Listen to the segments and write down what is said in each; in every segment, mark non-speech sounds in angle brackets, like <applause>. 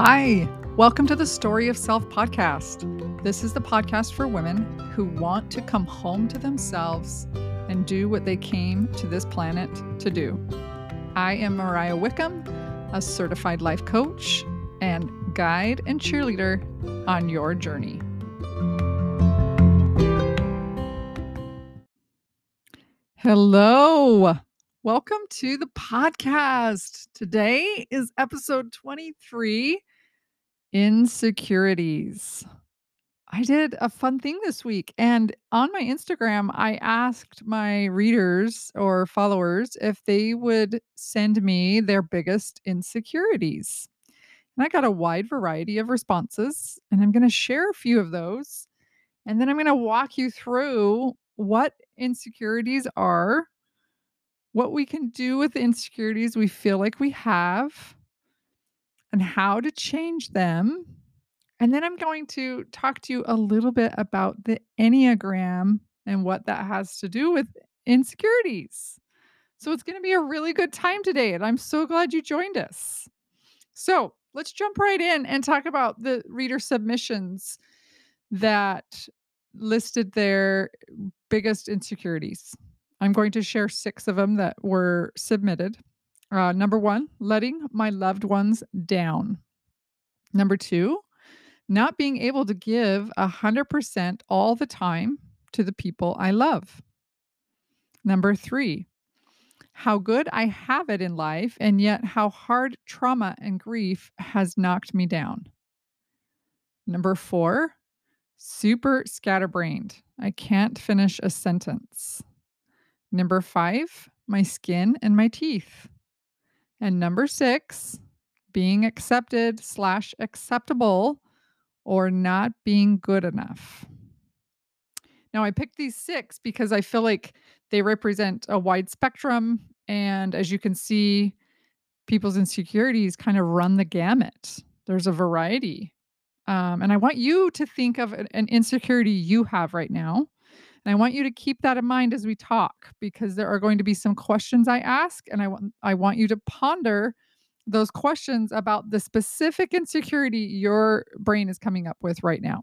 Hi, welcome to the Story of Self podcast. This is the podcast for women who want to come home to themselves and do what they came to this planet to do. I am Mariah Wickham, a certified life coach and guide and cheerleader on your journey. Hello. Welcome to the podcast. Today is episode 23 Insecurities. I did a fun thing this week, and on my Instagram, I asked my readers or followers if they would send me their biggest insecurities. And I got a wide variety of responses, and I'm going to share a few of those. And then I'm going to walk you through what insecurities are what we can do with the insecurities we feel like we have, and how to change them. And then I'm going to talk to you a little bit about the Enneagram and what that has to do with insecurities. So it's going to be a really good time today. And I'm so glad you joined us. So let's jump right in and talk about the reader submissions that listed their biggest insecurities. I'm going to share six of them that were submitted. Uh, number one, letting my loved ones down. Number two, not being able to give 100% all the time to the people I love. Number three, how good I have it in life, and yet how hard trauma and grief has knocked me down. Number four, super scatterbrained. I can't finish a sentence. Number five, my skin and my teeth. And number six, being accepted slash acceptable or not being good enough. Now, I picked these six because I feel like they represent a wide spectrum. And as you can see, people's insecurities kind of run the gamut. There's a variety. Um, and I want you to think of an insecurity you have right now and I want you to keep that in mind as we talk because there are going to be some questions I ask and I want I want you to ponder those questions about the specific insecurity your brain is coming up with right now.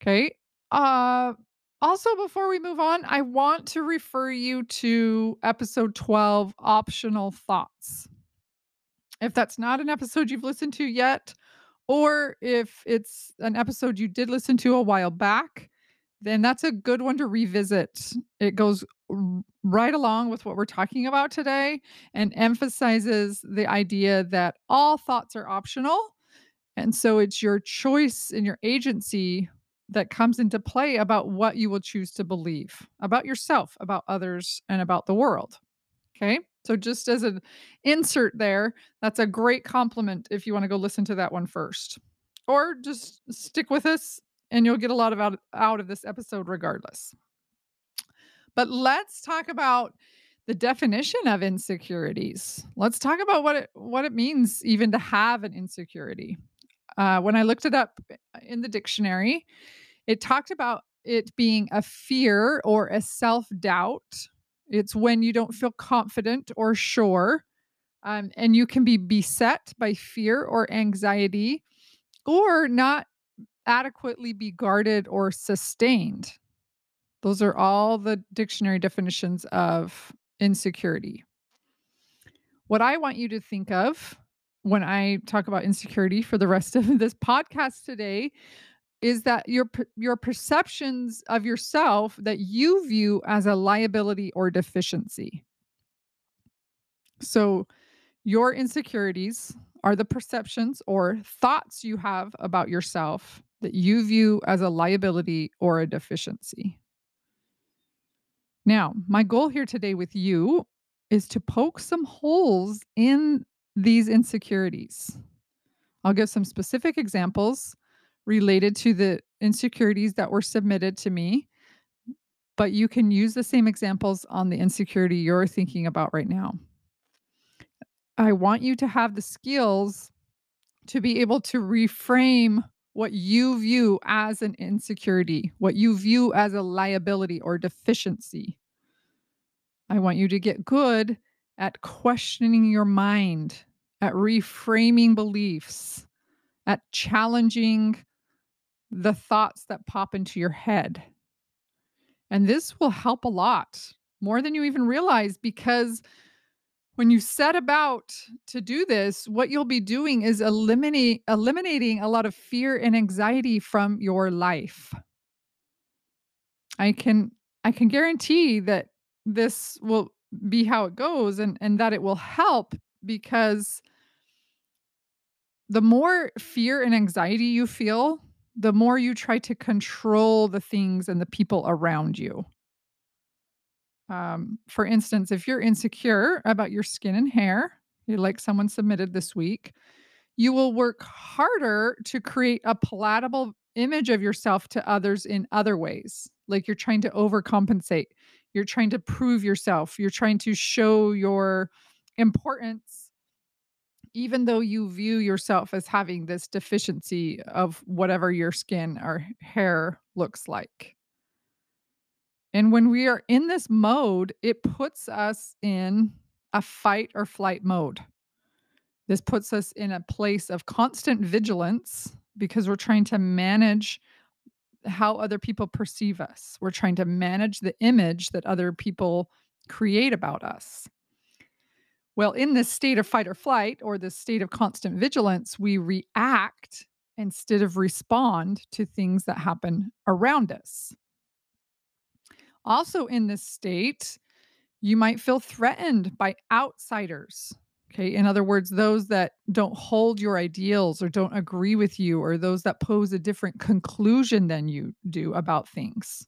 Okay? Uh also before we move on, I want to refer you to episode 12 optional thoughts. If that's not an episode you've listened to yet, or if it's an episode you did listen to a while back, then that's a good one to revisit. It goes right along with what we're talking about today and emphasizes the idea that all thoughts are optional. And so it's your choice and your agency that comes into play about what you will choose to believe about yourself, about others, and about the world. Okay. So, just as an insert there, that's a great complement if you want to go listen to that one first. Or just stick with us and you'll get a lot of out, out of this episode regardless. But let's talk about the definition of insecurities. Let's talk about what it what it means even to have an insecurity. Uh, when I looked it up in the dictionary, it talked about it being a fear or a self doubt. It's when you don't feel confident or sure, um, and you can be beset by fear or anxiety, or not adequately be guarded or sustained. Those are all the dictionary definitions of insecurity. What I want you to think of when I talk about insecurity for the rest of <laughs> this podcast today is that your your perceptions of yourself that you view as a liability or deficiency. So your insecurities are the perceptions or thoughts you have about yourself that you view as a liability or a deficiency. Now, my goal here today with you is to poke some holes in these insecurities. I'll give some specific examples related to the insecurities that were submitted to me, but you can use the same examples on the insecurity you're thinking about right now. I want you to have the skills to be able to reframe what you view as an insecurity, what you view as a liability or deficiency. I want you to get good at questioning your mind, at reframing beliefs, at challenging the thoughts that pop into your head. And this will help a lot more than you even realize because when you set about to do this, what you'll be doing is eliminate eliminating a lot of fear and anxiety from your life. I can I can guarantee that this will be how it goes and and that it will help because the more fear and anxiety you feel, the more you try to control the things and the people around you. Um, for instance, if you're insecure about your skin and hair, like someone submitted this week, you will work harder to create a palatable image of yourself to others in other ways. Like you're trying to overcompensate, you're trying to prove yourself, you're trying to show your importance, even though you view yourself as having this deficiency of whatever your skin or hair looks like. And when we are in this mode, it puts us in a fight or flight mode. This puts us in a place of constant vigilance because we're trying to manage how other people perceive us. We're trying to manage the image that other people create about us. Well, in this state of fight or flight or this state of constant vigilance, we react instead of respond to things that happen around us. Also, in this state, you might feel threatened by outsiders. Okay. In other words, those that don't hold your ideals or don't agree with you, or those that pose a different conclusion than you do about things.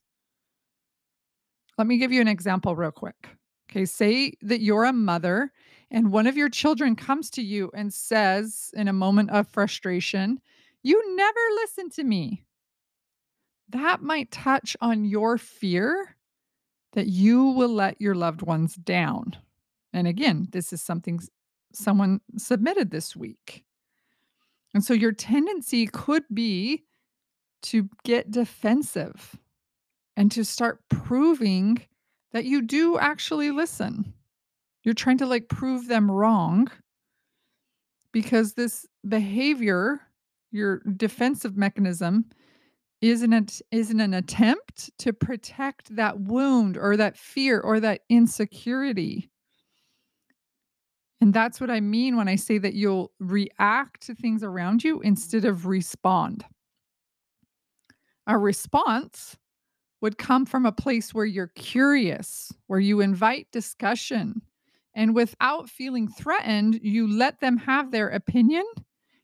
Let me give you an example real quick. Okay. Say that you're a mother and one of your children comes to you and says, in a moment of frustration, You never listen to me. That might touch on your fear that you will let your loved ones down. And again, this is something someone submitted this week. And so your tendency could be to get defensive and to start proving that you do actually listen. You're trying to like prove them wrong because this behavior, your defensive mechanism, isn't it isn't an attempt to protect that wound or that fear or that insecurity. And that's what I mean when I say that you'll react to things around you instead of respond. A response would come from a place where you're curious, where you invite discussion, and without feeling threatened, you let them have their opinion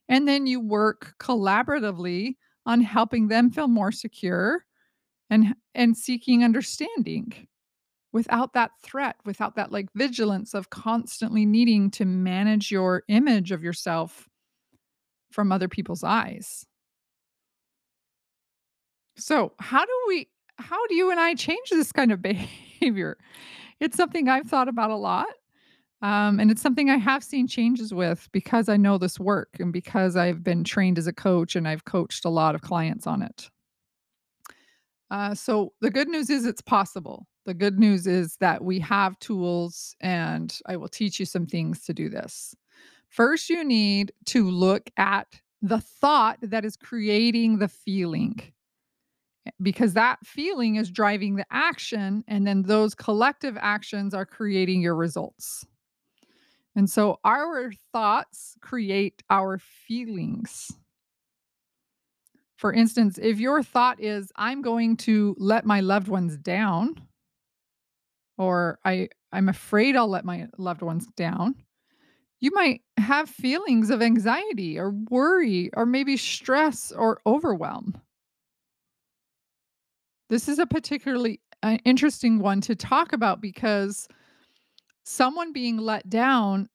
and then you work collaboratively on helping them feel more secure and and seeking understanding without that threat, without that like vigilance of constantly needing to manage your image of yourself from other people's eyes. So, how do we how do you and I change this kind of <laughs> behavior? It's something I've thought about a lot. Um, and it's something I have seen changes with because I know this work and because I've been trained as a coach and I've coached a lot of clients on it. Uh, so the good news is it's possible. The good news is that we have tools and I will teach you some things to do this. First, you need to look at the thought that is creating the feeling because that feeling is driving the action, and then those collective actions are creating your results. And so our thoughts create our feelings. For instance, if your thought is, I'm going to let my loved ones down, or I, I'm afraid I'll let my loved ones down, you might have feelings of anxiety or worry or maybe stress or overwhelm. This is a particularly uh, interesting one to talk about because someone being let down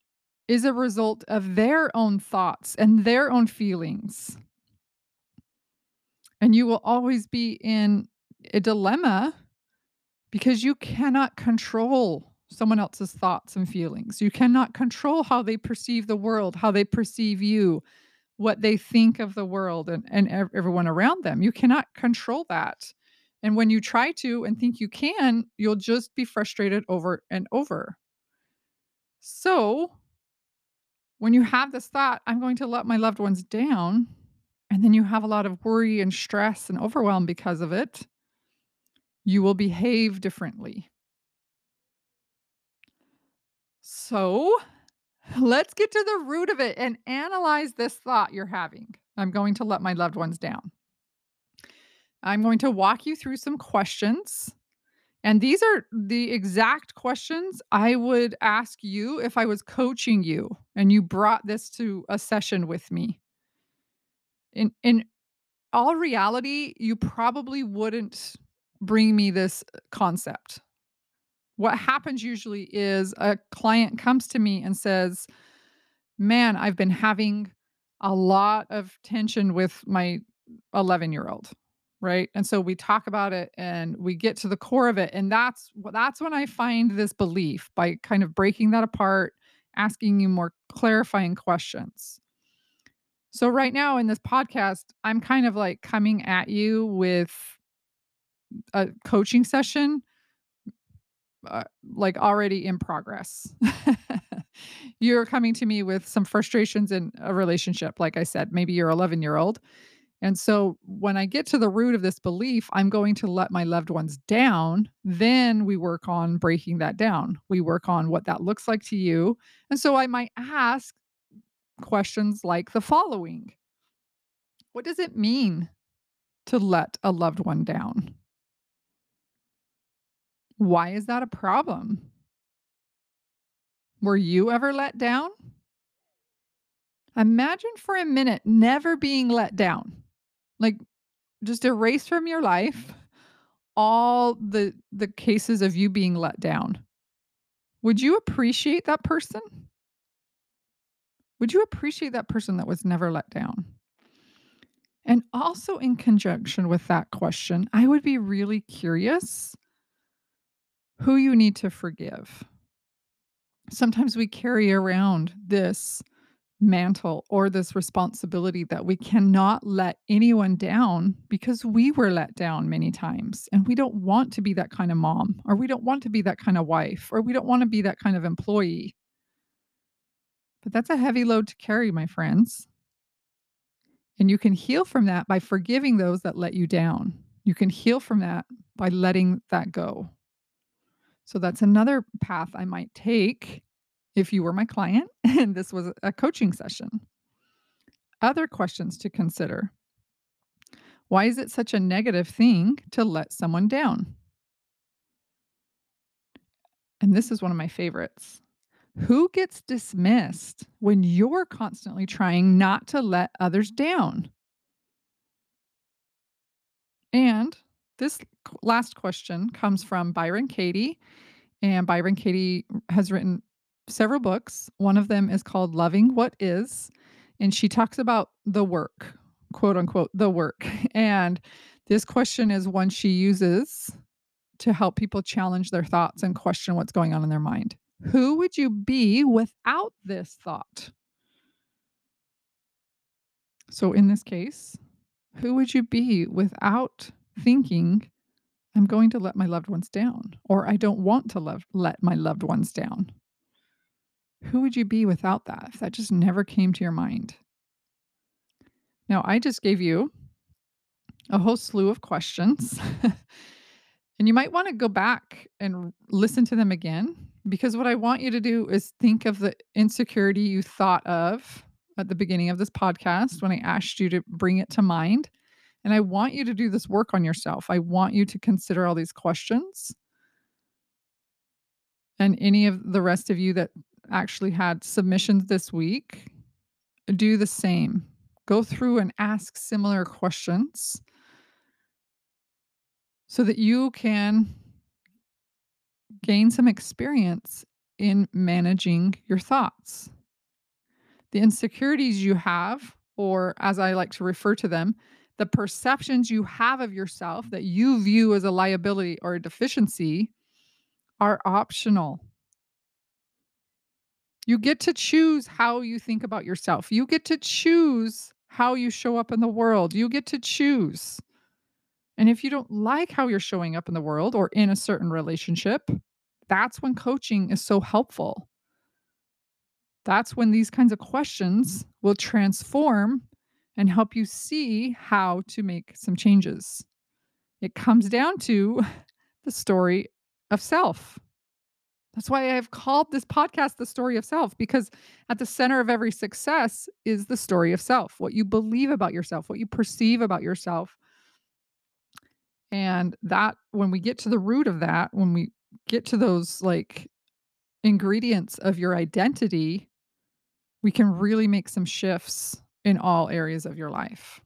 is a result of their own thoughts and their own feelings. And you will always be in a dilemma because you cannot control someone else's thoughts and feelings. You cannot control how they perceive the world, how they perceive you, what they think of the world and, and everyone around them. You cannot control that. And when you try to and think you can, you'll just be frustrated over and over. So, When you have this thought, "I'm going to let my loved ones down," and then you have a lot of worry and stress and overwhelm because of it you will behave differently. So, <laughs> let's get to the root of it and analyze this thought you're having. "I'm going to let my loved ones down." I'm going to walk you through some questions, and these are the exact questions I would ask you if I was coaching you and you brought this to a session with me. In in all reality, you probably wouldn't bring me this, uh, concept. What happens usually is a client comes to me and says, "Man, I've been having a lot of tension with my eleven-year-old," right? And so we talk about it and we get to the core of it, and that's that's when I find this belief by kind of breaking that apart, asking you more clarifying questions. So right now in this podcast, I'm kind of, like, coming at you with a coaching session uh, like, already in progress. <laughs> You're coming to me with some frustrations in a relationship, like I said, maybe your eleven-year-old, and so when I get to the root of this belief, "I'm going to let my loved ones down," then we work on breaking that down. We work on what that looks like to you, and so I might ask questions like the following: "What does it mean to let a loved one down?" "Why is that a problem?" "Were you ever let down?" Imagine for a minute never being let down. Like, just erase from your life all the the cases of you being let down. Would you appreciate that person? Would you appreciate that person that was never let down? And also in conjunction with that question, I would be really curious who you need to forgive. Sometimes we carry around this mantle or this responsibility that we cannot let anyone down because we were let down many times, and we don't want to be that kind of mom, or we don't want to be that kind of wife, or we don't wanna be that kind of employee. But that's a heavy load to carry, my friends. And you can heal from that by forgiving those that let you down. You can heal from that by letting that go. So that's another path I might take if you were my client <laughs> and this was a coaching session. Other questions to consider. Why is it such a negative thing to let someone down? And this is one of my favorites. Who gets dismissed when you're constantly trying not to let others down? And this last question comes from Byron Katie, and Byron Katie has written several books. One of them is called Loving What Is, and she talks about "the work," quote, unquote, "the work." <laughs> And this question is one she uses to help people challenge their thoughts and question what's going on in their mind. Who would you be without this thought? So in this case, who would you be without thinking, "I'm going to let my loved ones down," or "I don't want to love let my loved ones down?" Who would you be without that, if that just never came to your mind? Now, I just gave you a whole slew of questions, <laughs> and you might wanna go back and listen to them again, because what I want you to do is think of the insecurity you thought of at the beginning of this podcast when I asked you to bring it to mind, and I want you to do this work on yourself. I want you to consider all these questions and any of the rest of you that actually had submissions this week, do the same. Go through and ask similar questions so that you can gain some experience in managing your thoughts. The insecurities you have, or as I like to refer to them, the perceptions you have of yourself that you view as a liability or a deficiency are optional. You get to choose how you think about yourself. You get to choose how you show up in the world. You get to choose. And if you don't like how you're showing up in the world or in a certain relationship, that's when coaching is so helpful. That's when these kinds of questions will transform and help you see how to make some changes. It comes down to the story of self. That's why I've called this podcast The Story of Self, because at the center of every success is the story of self, what you believe about yourself, what you perceive about yourself. And that, when we get to the root of that, when we get to those like ingredients of your identity, we can really make some shifts in all areas of your life.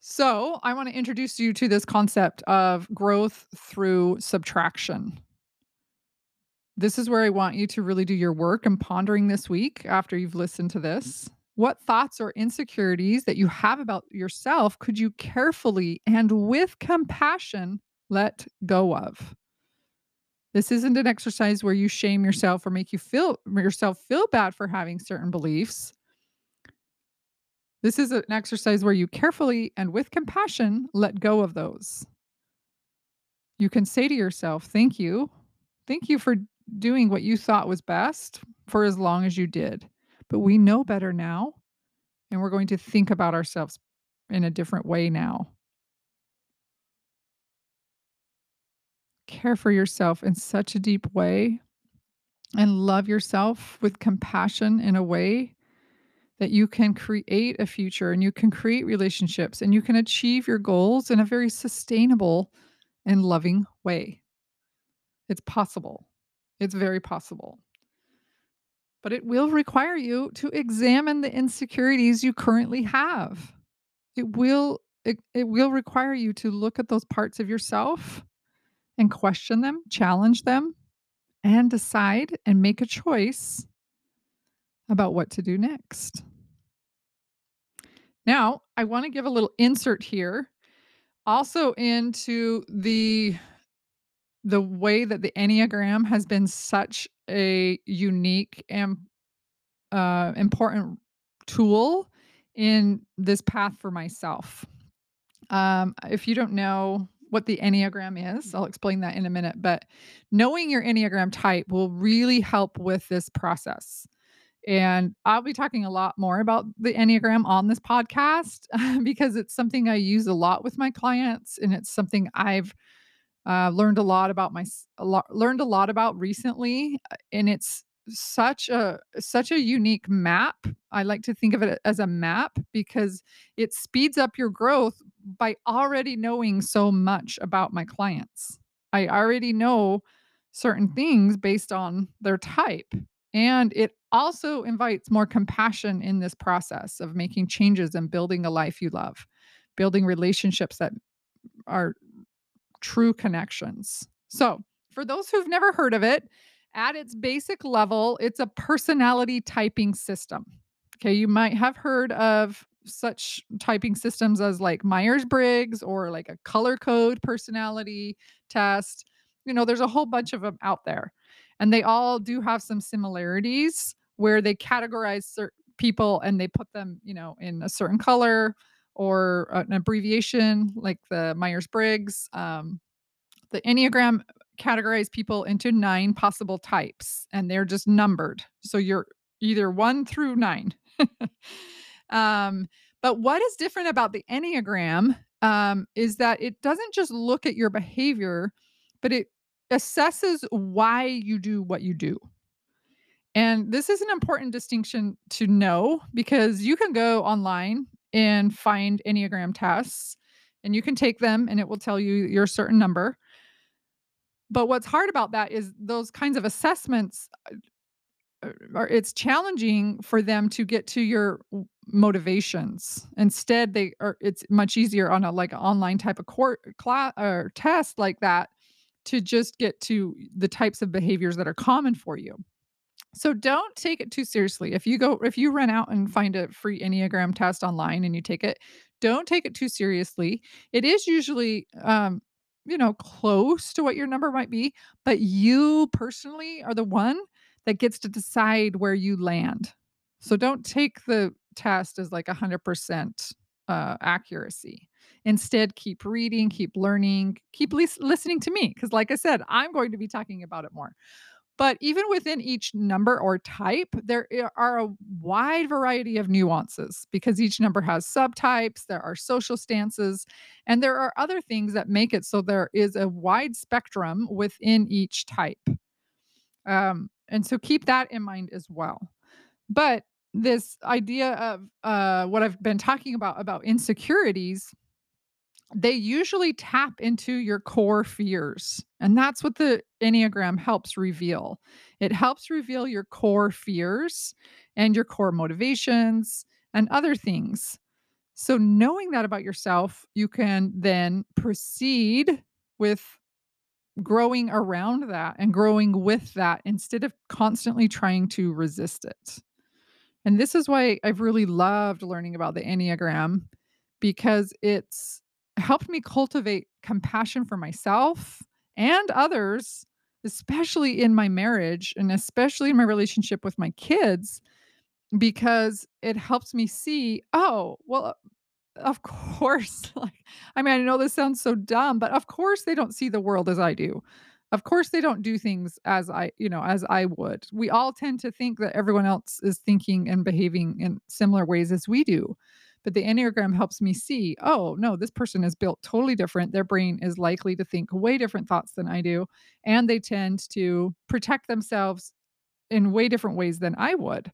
So, I want to introduce you to this concept of growth through subtraction. This is where I want you to really do your work and pondering this week after you've listened to this. Mm-hmm. What thoughts or insecurities that you have about yourself could you carefully and with compassion let go of? This isn't an exercise where you shame yourself or make you feel yourself feel bad for having certain beliefs. This is an exercise where you carefully and with compassion let go of those. You can say to yourself, Thank you. Thank you for doing what you thought was best for as long as you did. But we know better now, and we're going to think about ourselves in a different way now. Care for yourself in such a deep way and love yourself with compassion in a way that you can create a future and you can create relationships and you can achieve your goals in a very sustainable and loving way. It's possible. It's very possible. But it will require you to examine the insecurities you currently have. It will it, it will require you to look at those parts of yourself and question them, challenge them, and decide and make a choice about what to do next. Now, I want to give a little insert here also into the the way that the Enneagram has been such a unique and uh, important tool in this path for myself. Um, if you don't know what the Enneagram is, I'll explain that in a minute, but knowing your Enneagram type will really help with this process. And I'll be talking a lot more about the Enneagram on this podcast <laughs> because it's something I use a lot with my clients and it's something I've uh, learned a lot about my a lot, learned a lot about recently, uh, and it's such a such a unique map. I like to think of it as a map because it speeds up your growth by already knowing so much about my clients. I already know certain things based on their type. And it also invites more compassion in this process of making changes and building a life you love, building relationships that are true connections. So, for those who've never heard of it, at its basic level, it's a personality typing system. Okay, you might have heard of such typing systems as like Myers Briggs or like a color code personality test. You know, there's a whole bunch of them out there, and they all do have some similarities where they categorize certain people and they put them, you know, in a certain color or an abbreviation like the Myers Briggs. Um, the Enneagram categorizes people into nine possible types and they're just numbered. So you're either one through nine. <laughs> um, but what is different about the Enneagram um, is that it doesn't just look at your behavior, but it assesses why you do what you do. And this is an important distinction to know because you can go online and find Enneagram tests and you can take them and it will tell you your certain number. But what's hard about that is those kinds of assessments uh, are it's challenging for them to get to your motivations. Instead, they are it's much easier on a like online type of court class or test like that to just get to the types of behaviors that are common for you. So don't take it too seriously. If you go if you run out and find a free Enneagram test online and you take it, don't take it too seriously. It is usually um you know close to what your number might be, but you personally are the one that gets to decide where you land. So don't take the test as like 100% uh, accuracy. Instead, keep reading, keep learning, keep lis- listening to me. Because, like I said, I'm going to be talking about it more. But even within each number or type, there are a wide variety of nuances because each number has subtypes, there are social stances, and there are other things that make it so there is a wide spectrum within each type. Um, and so keep that in mind as well. But this idea of uh, what I've been talking about about insecurities they usually tap into your core fears. And that's what the Enneagram helps reveal. It helps reveal your core fears and your core motivations and other things. So, knowing that about yourself, you can then proceed with growing around that and growing with that instead of constantly trying to resist it. And this is why I've really loved learning about the Enneagram because it's helped me cultivate compassion for myself and others, especially in my marriage and especially in my relationship with my kids, because it helps me see, oh, well, of course, <laughs> like, I mean, I know this sounds so dumb, but of course they don't see the world as I do. Of course they don't do things as I, you know, as I would. We all tend to think that everyone else is thinking and behaving in similar ways as we do. But the Enneagram helps me see, oh, no, this person is built totally different. Their brain is likely to think way different thoughts than I do. And they tend to protect themselves in way different ways than I would.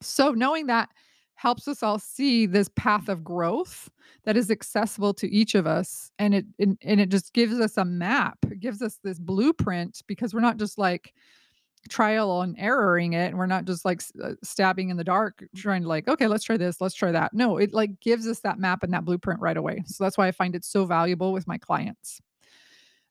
So knowing that helps us all see this path of growth that is accessible to each of us and it and, and it just gives us a map it gives us this blueprint because we're not just like trial and erroring it and we're not just like uh, stabbing in the dark trying to like okay let's try this let's try that. No it like gives us that map and that blueprint right away. So that's why i find it so valuable with my clients.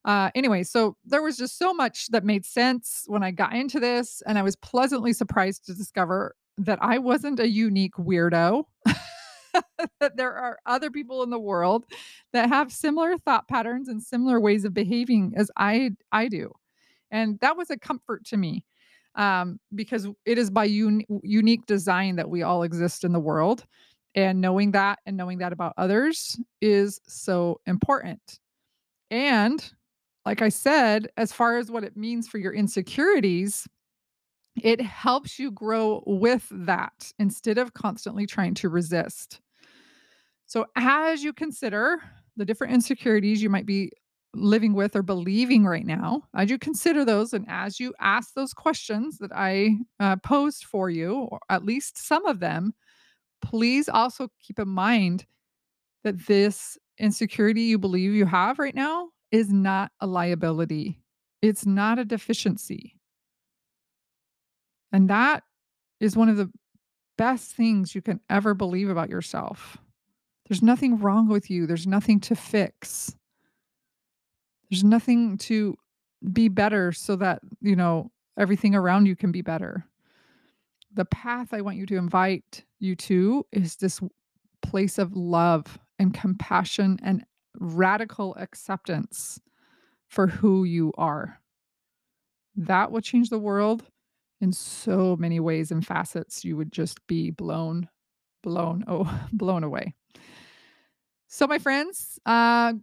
Uh anyway so there was just so much that made sense when i got into this and i was pleasantly surprised to discover that i wasn't a unique weirdo <laughs> that there are other people in the world that have similar thought patterns and similar ways of behaving as i i do and that was a comfort to me um, because it is by un- unique design that we all exist in the world. And knowing that and knowing that about others is so important. And like I said, as far as what it means for your insecurities, it helps you grow with that instead of constantly trying to resist. So, as you consider the different insecurities you might be living with or believing right now, as you consider those and as you ask those questions that I uh, posed for you, or at least some of them, please also keep in mind that this insecurity you believe you have right now is not a liability, it's not a deficiency. And that is one of the best things you can ever believe about yourself. There's nothing wrong with you, there's nothing to fix. There's nothing to be better so that, you know, everything around you can be better. The path I want you to invite you to is this place of love and compassion and radical acceptance for who you are. That will change the world in so many ways and facets. You would just be blown, blown, oh, <laughs> blown away. So, my friends, uh,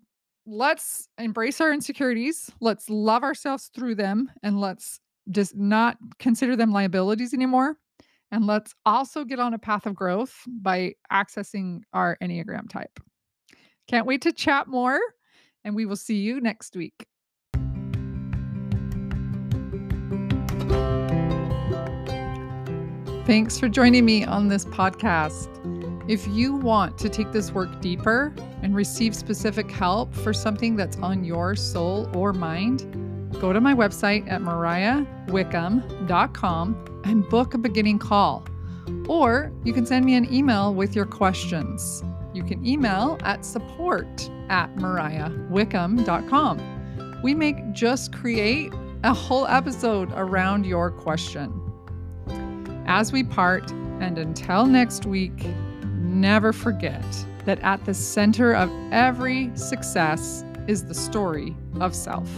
let's embrace our insecurities. Let's love ourselves through them and let's just not consider them liabilities anymore. And let's also get on a path of growth by accessing our Enneagram type. Can't wait to chat more, and we will see you next week. Thanks for joining me on this podcast. If you want to take this work deeper and receive specific help for something that's on your soul or mind, go to my website at mariahwickham.com and book a beginning call. Or you can send me an email with your questions. You can email at support at mariahwickham.com. We make Just Create a whole episode around your question. As we part, and until next week, never forget that at the center of every success is the story of self.